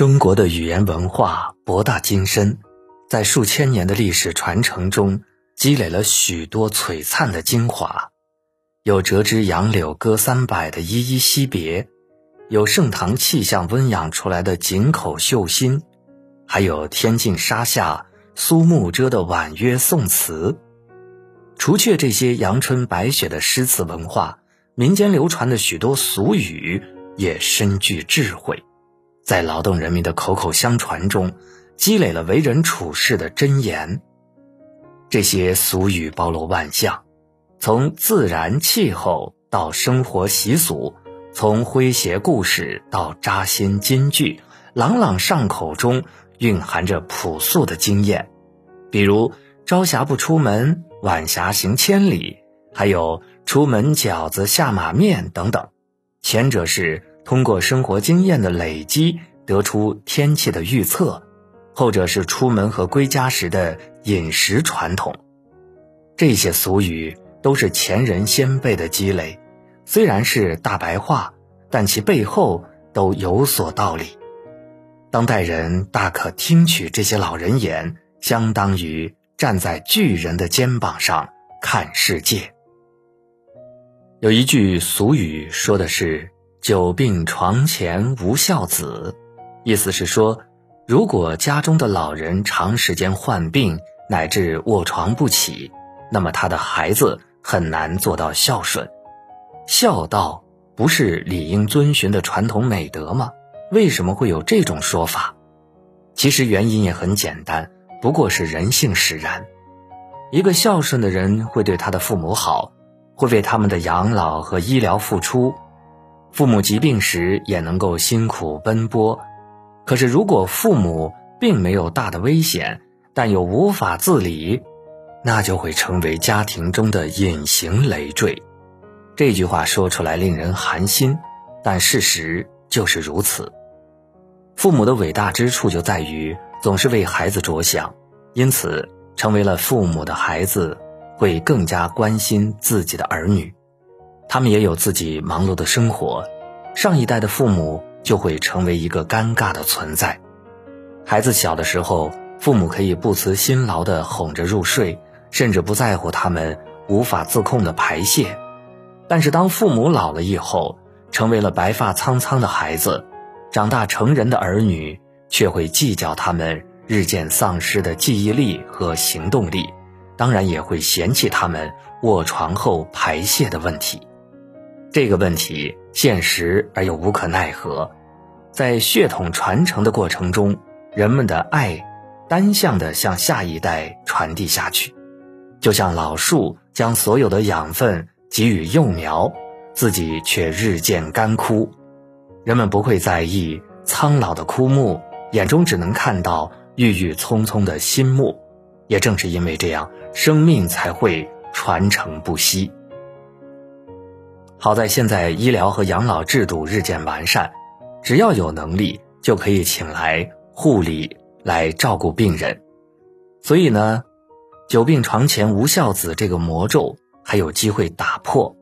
中国的语言文化博大精深，在数千年的历史传承中积累了许多璀璨的精华。有折枝杨柳歌三百的依依惜别，有盛唐气象温养出来的井口秀心，还有天净沙下苏幕遮的婉约宋词。除却这些阳春白雪的诗词文化，民间流传的许多俗语也深具智慧。在劳动人民的口口相传中，积累了为人处事的箴言。这些俗语包罗万象，从自然气候到生活习俗，从诙谐故事到扎心金句，朗朗上口中蕴含着朴素的经验。比如“朝霞不出门，晚霞行千里”，还有“出门饺子，下马面”等等。前者是。通过生活经验的累积得出天气的预测，后者是出门和归家时的饮食传统。这些俗语都是前人先辈的积累，虽然是大白话，但其背后都有所道理。当代人大可听取这些老人言，相当于站在巨人的肩膀上看世界。有一句俗语说的是。久病床前无孝子，意思是说，如果家中的老人长时间患病乃至卧床不起，那么他的孩子很难做到孝顺。孝道不是理应遵循的传统美德吗？为什么会有这种说法？其实原因也很简单，不过是人性使然。一个孝顺的人会对他的父母好，会为他们的养老和医疗付出。父母疾病时也能够辛苦奔波，可是如果父母并没有大的危险，但又无法自理，那就会成为家庭中的隐形累赘。这句话说出来令人寒心，但事实就是如此。父母的伟大之处就在于总是为孩子着想，因此成为了父母的孩子会更加关心自己的儿女。他们也有自己忙碌的生活，上一代的父母就会成为一个尴尬的存在。孩子小的时候，父母可以不辞辛劳地哄着入睡，甚至不在乎他们无法自控的排泄。但是当父母老了以后，成为了白发苍苍的孩子，长大成人的儿女却会计较他们日渐丧失的记忆力和行动力，当然也会嫌弃他们卧床后排泄的问题。这个问题现实而又无可奈何，在血统传承的过程中，人们的爱单向的向下一代传递下去，就像老树将所有的养分给予幼苗，自己却日渐干枯。人们不会在意苍老的枯木，眼中只能看到郁郁葱葱的新木。也正是因为这样，生命才会传承不息。好在现在医疗和养老制度日渐完善，只要有能力就可以请来护理来照顾病人，所以呢，久病床前无孝子这个魔咒还有机会打破。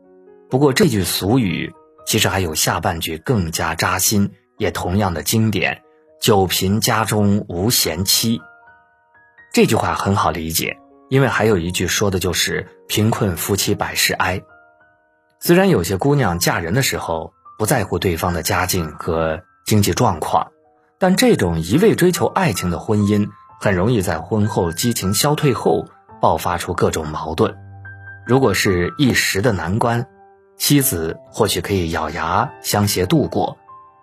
不过这句俗语其实还有下半句更加扎心，也同样的经典：久贫家中无贤妻。这句话很好理解，因为还有一句说的就是贫困夫妻百事哀。虽然有些姑娘嫁人的时候不在乎对方的家境和经济状况，但这种一味追求爱情的婚姻，很容易在婚后激情消退后爆发出各种矛盾。如果是一时的难关，妻子或许可以咬牙相携度过；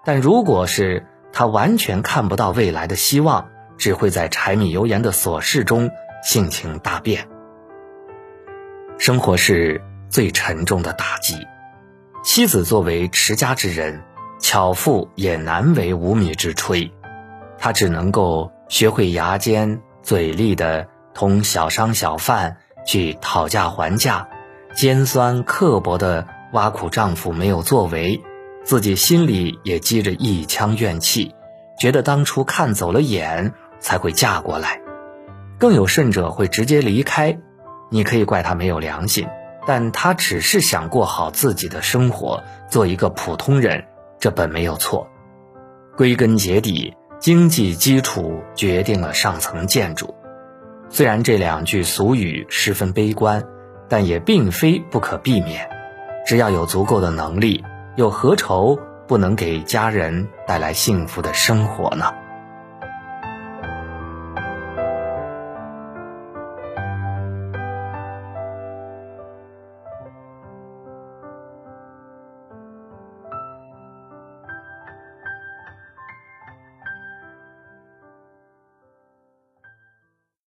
但如果是他完全看不到未来的希望，只会在柴米油盐的琐事中性情大变。生活是。最沉重的打击，妻子作为持家之人，巧妇也难为无米之炊。她只能够学会牙尖嘴利的同小商小贩去讨价还价，尖酸刻薄的挖苦丈夫没有作为，自己心里也积着一腔怨气，觉得当初看走了眼才会嫁过来。更有甚者会直接离开，你可以怪他没有良心。但他只是想过好自己的生活，做一个普通人，这本没有错。归根结底，经济基础决定了上层建筑。虽然这两句俗语十分悲观，但也并非不可避免。只要有足够的能力，又何愁不能给家人带来幸福的生活呢？